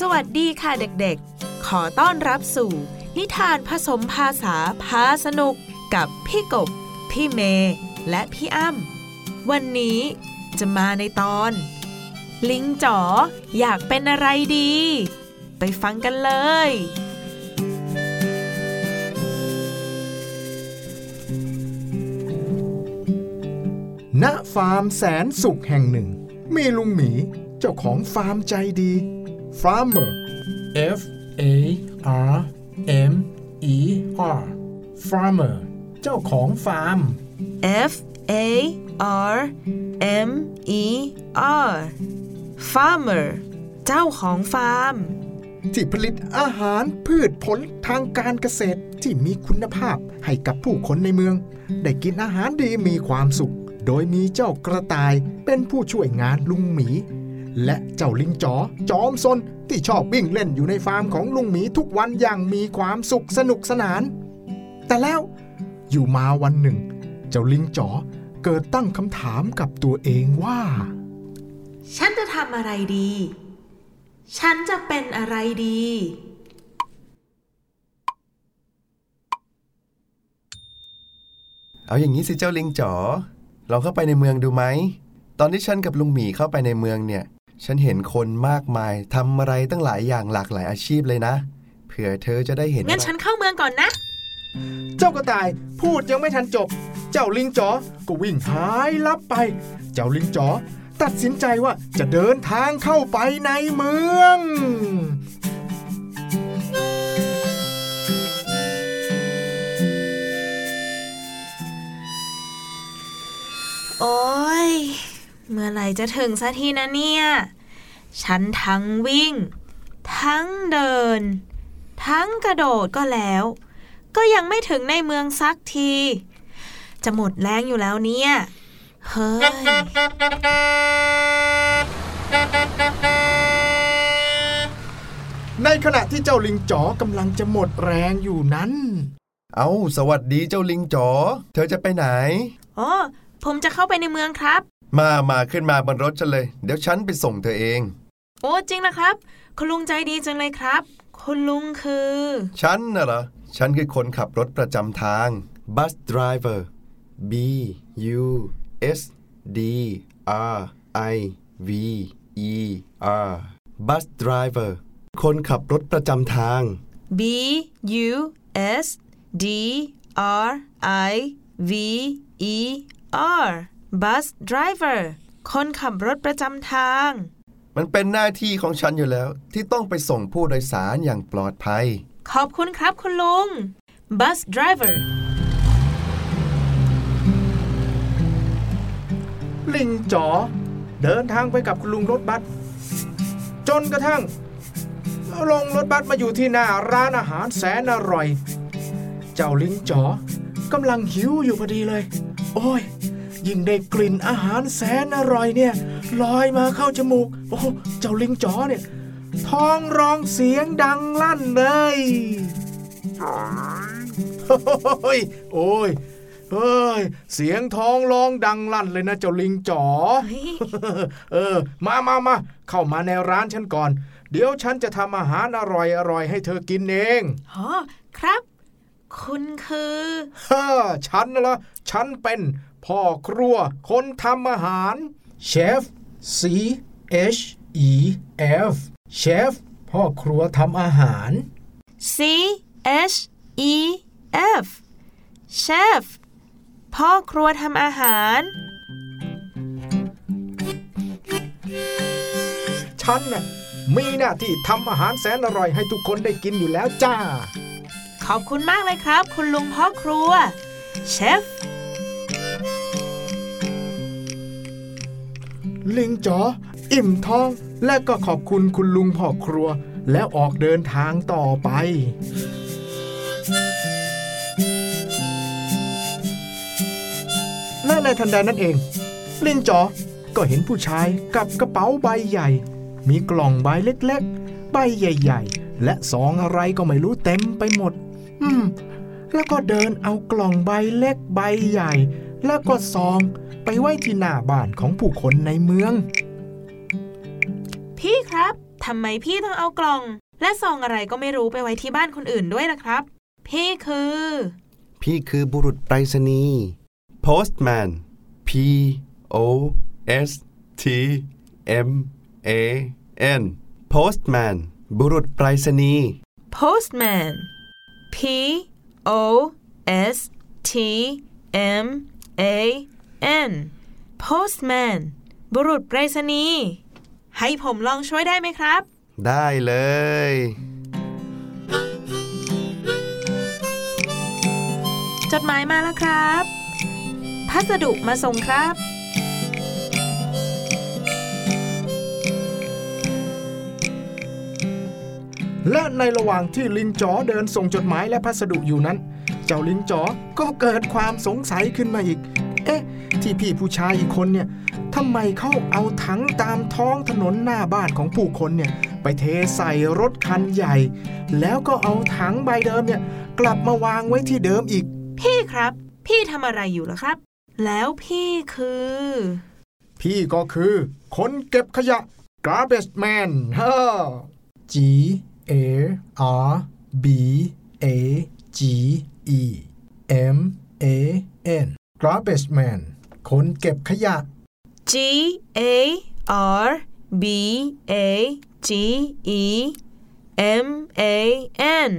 สวัสดีค่ะเด็กๆ ขอต้อนรับสู่ นิทานผสมภาษาพาสนุก กับพี่กบ พี่เมย์และพี่อ้ำวันนี้จะมาในตอน ลิงจ๋ออยากเป็นอะไรดี ไปฟังกันเลย ณฟาร์มแสนสุขแห่งหนึ่ง มีลุงหมีเจ้าของฟาร์มใจดี Farmer F A R M E R Farmer เจ้าของฟาร์ม F A R M E R Farmer เจ้าของฟาร์ม ที่ผลิตอาหารพืชผลทางการเกษตรที่มีคุณภาพให้กับผู้คนในเมือง ได้กินอาหารดีมีความสุข โดยมีเจ้ากระต่ายเป็นผู้ช่วยงานลุงหมี และเจ้าลิงจ๋อจอมซนที่ชอบวิ่งเล่นอยู่ในฟาร์มของลุงหมีทุกวันอย่างมีความสุขสนุกสนาน แต่แล้วอยู่มาวันหนึ่ง เจ้าลิงจ๋อเกิดตั้งคำถามกับตัวเองว่า ฉันจะทำอะไรดี ฉันจะเป็นอะไรดี เอาอย่างนี้สิเจ้าลิงจ๋อลองเข้าไปในเมืองดูไหม ตอนที่ฉันกับลุงหมีเข้าไปในเมืองเนี่ย ฉันเห็นคนมากมายทำอะไรตั้งหลายอย่างหลากหลายอาชีพเลยนะ เผื่อเธอจะได้เห็นงั้นฉันเข้าเมืองก่อนนะ เจ้ากระต่ายพูดยังไม่ทันจบ เจ้าลิงจ๋อก็วิ่งหายลับไป เจ้าลิงจ๋อตัดสินใจว่าจะเดินทางเข้าไปในเมือง เมื่อไหร่จะถึงสักทีนะเนี่ย ฉันทั้งวิ่ง ทั้งเดิน ทั้งกระโดดก็แล้ว ก็ยังไม่ถึงในเมืองสักที จะหมดแรงอยู่แล้วเนี่ย เฮ้ย ในขณะที่เจ้าลิงจ๋อกำลังจะหมดแรงอยู่นั้น เอาสวัสดีเจ้าลิงจ๋อ เธอจะไปไหน อ๋อ ผมจะเข้าไปในเมืองครับ มามาขึ้นมาบนรถฉันเลย เดี๋ยวฉันไปส่งเธอเอง โอ้จริงนะครับ คุณลุงใจดีจังเลยครับ คุณลุงคือ ฉันน่ะเหรอ ฉันคือคนขับรถประจำทาง bus driver B U S D R I V E R bus driver คนขับรถประจำทาง B U S D R I V E R bus driver คนขับรถประจำทาง มันเป็นหน้าที่ของฉันอยู่แล้ว ที่ต้องไปส่งผู้โดยสารอย่างปลอดภัย ขอบคุณครับคุณลุง bus driver ลิงจ๋อ เดินทางไปกับคุณลุงรถบัสจนกระทั่ง ลงรถบัสมาอยู่ที่หน้าร้านอาหารแสนอร่อย เจ้าลิงจ๋อกำลังหิวอยู่พอดีเลย โอ้ย ยิ่งได้กลิ่นอาหารแสนอร่อยเนี่ยลอยมาเข้าจมูก โอ้เจ้าลิงจ๋อเนี่ย ท้องร้องเสียงดังลั่นเลยโอ้ยโอ้ยเฮ้ยเสียงท้องร้องดังลั่นเลยนะเจ้าลิงจ๋อเฮ้ยเออ มามามาเข้ามาในร้านฉันก่อน เดี๋ยวฉันจะทำอาหารอร่อยอร่อยให้เธอกินเองอ๋อครับ คุณคือฮ่าฉันน่ะเหรอฉันเป็น พ่อครัว คนทำอาหารเชฟ C H E F เชฟพ่อครัวทำอาหาร C H E F chef พ่อครัวทำอาหารฉันน่ะมีหน้าที่ทำอาหารแสนอร่อยให้ทุกคนได้กินอยู่แล้วจ้า ขอบคุณมากเลยครับ คุณลุงพ่อครัวเชฟ ลิงจ๋ออิ่มท้อง และก็ขอบคุณคุณลุงพ่อครัว แล้วออกเดินทางต่อไปและในทันใดนั้นเอง ลิงจ๋อก็เห็นผู้ชายกับกระเป๋าใบใหญ่ มีกล่องใบเล็กๆ ใบใหญ่ๆ และซองอะไรก็ไม่รู้เต็มไปหมด อืม แล้วก็เดินเอากล่องใบเล็กใบใหญ่ แล้วก็ซองไปไว้ที่หน้าบ้านของผู้คนในเมือง พี่ครับทำไมพี่ต้องเอากล่อง และซองอะไรก็ไม่รู้ไปไว้ที่บ้านคนอื่นด้วยล่ะครับ พี่คือ พี่คือบุรุษไปรษณีย์ postman P O S T M A N postman บุรุษไปรษณีย์ postman P O S T M A N postman บุรุษไปรษณีย์ให้ผมลองช่วยได้ไหมครับ ได้เลย จดหมายมาแล้วครับ พัสดุมาส่งครับ และในระหว่างที่ลิงจ๋อเดินส่งจดหมายและพัสดุอยู่นั้น เจ้าลิงจ๋อก็เกิดความสงสัยขึ้นมาอีก เอ๊ะ ที่พี่ผู้ชายอีกคนเนี่ยทำไมเขาเอาถังตามท้องถนนหน้าบ้านของผู้คนเนี่ยไปเทใส่รถคันใหญ่ แล้วก็เอาถังใบเดิมเนี่ยกลับมาวางไว้ที่เดิมอีก พี่ครับ พี่ทำอะไรอยู่ล่ะครับ แล้วพี่คือ พี่ก็คือ คนเก็บขยะ garbage man ฮ่า G A R B A G E M A N garbage man คนเก็บขยะ G A R B A G E M A N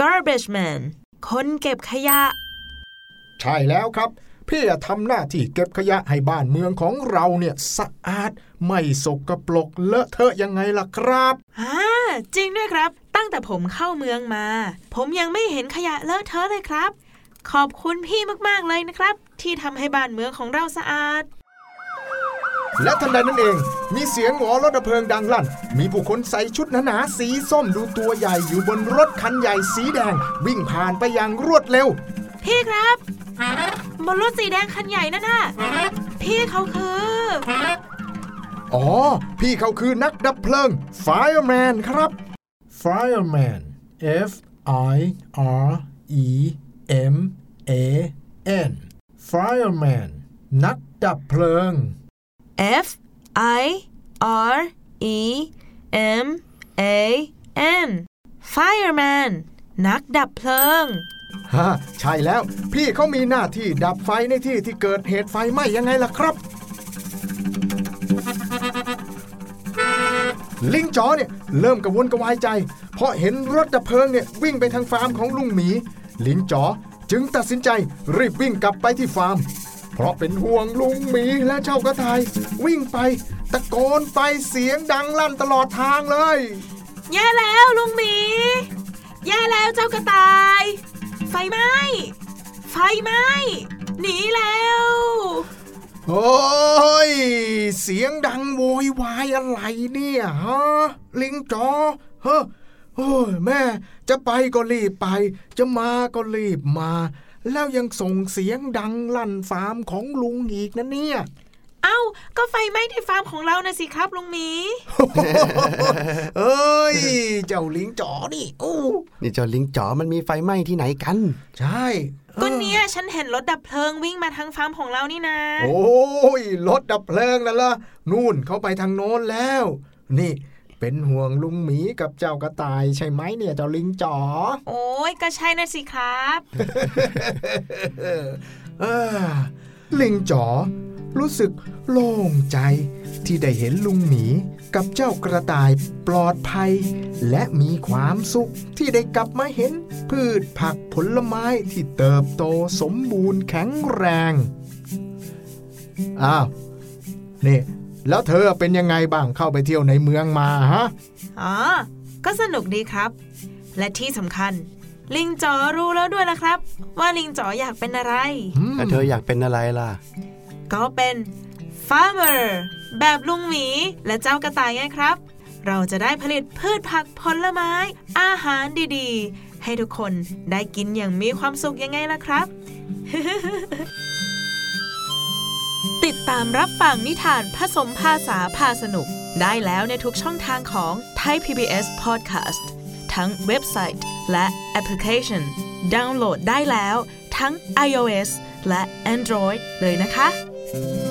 garbage man คนเก็บขยะ ใช่แล้วครับ พี่จะทำหน้าที่เก็บขยะให้บ้านเมืองของเราเนี่ยสะอาดไม่สกปรกเลอะเทอะยังไงล่ะครับอ่าจริงด้วยครับ ตั้งแต่ผมเข้าเมืองมา ผมยังไม่เห็นขยะเลอะเทอะเลยครับ ขอบคุณพี่มากๆเลยนะครับ ที่ทำให้บ้านเมืองของเราสะอาดและทันใดนั้นเอง มีเสียงหวอรถดับเพลิงดังลั่น มีผู้คนใส่ชุดหนาๆสีส้มดูตัวใหญ่อยู่บนรถคันใหญ่สีแดง วิ่งผ่านไปอย่างรวดเร็ว พี่ครับ บนรถสีแดงคันใหญ่นั่นน่ะพี่เขาคือ อ๋อ พี่เขาคือนักดับเพลิง fireman ครับ fireman F I R E M A N fireman นักดับเพลิง F I R E M A N fireman นักดับเพลิง ฮะใช่แล้ว พี่เขามีหน้าที่ดับไฟในที่ที่เกิดเหตุไฟไหม้ยังไงล่ะครับ ลิงจ๋อเนี่ยเริ่มกระวนกระวายใจ เพราะเห็นรถดับเพลิงเนี่ยวิ่งไปทางฟาร์มของลุงหมี ลิงจ๋อจึงตัดสินใจรีบวิ่งกลับไปที่ฟาร์ม เพราะเป็นห่วงลุงหมีและเจ้ากระต่าย วิ่งไป ตะโกนไปเสียงดังลั่นตลอดทางเลย แย่แล้วลุงหมี แย่แล้วเจ้ากระต่าย ไฟไหม้ไฟไหม้หนีแล้วโอ้ย เสียงดังโวยวายอะไรเนี่ยฮะลิงจอเฮ้อโอ้ยแม่ จะไปก็รีบไป จะมาก็รีบมา แล้วยังส่งเสียงดังลั่นฟาร์มของลุงอีกนะเนี่ย เอ้า ก็ไฟไหม้ที่ฟาร์มของเรานะสิครับลุงหมี เอ้ย เจ้าลิงจอนี่โอ้นี่เจ้าลิงจ๋อมันมีไฟไหม้ที่ไหนกัน ใช่ออก็เนี่ยฉันเห็นรถดับเพลิงวิ่งมาทางฟาร์มของเรานี่นะ โอ้ยรถดับเพลิงนั่นละนู่นเขาไปทางโน้นแล้ว นี่เป็นห่วงลุงหมีกับเจ้ากระต่ายใช่ไหมเนี่ยเจ้าลิงจ๋อ โอ้ยก็ใช่นะสิครับเออลิงจ๋อ รู้สึกโล่งใจที่ได้เห็นลุงหมีกับเจ้ากระต่ายปลอดภัย และมีความสุขที่ได้กลับมาเห็น พืชผักผลไม้ที่เติบโตสมบูรณ์แข็งแรงอ้าวนี่แล้วเธอเป็นยังไงบ้างเข้าไปเที่ยวในเมืองมาฮะอ๋อ ก็สนุกดีครับ และที่สำคัญ ลิงจ๋อรู้แล้วด้วยละครับ ว่าลิงจ๋ออยากเป็นอะไรอืมแล้วเธออยากเป็นอะไรล่ะ ก็เป็น farmer แบบลุงหมีและเจ้ากระต่ายไงครับ เราจะได้ผลิตพืชผักผลไม้ อาหารดีๆ ให้ทุกคนได้กินอย่างมีความสุขยังไงล่ะครับ ติดตามรับฟังนิทานผสมภาษาพาสนุก ได้แล้วในทุกช่องทางของ Thai PBS Podcast ทั้งเว็บไซต์และแอปพลิเคชัน ดาวน์โหลดได้แล้ว ทั้ง iOS และ Android เลยนะคะ Thank you.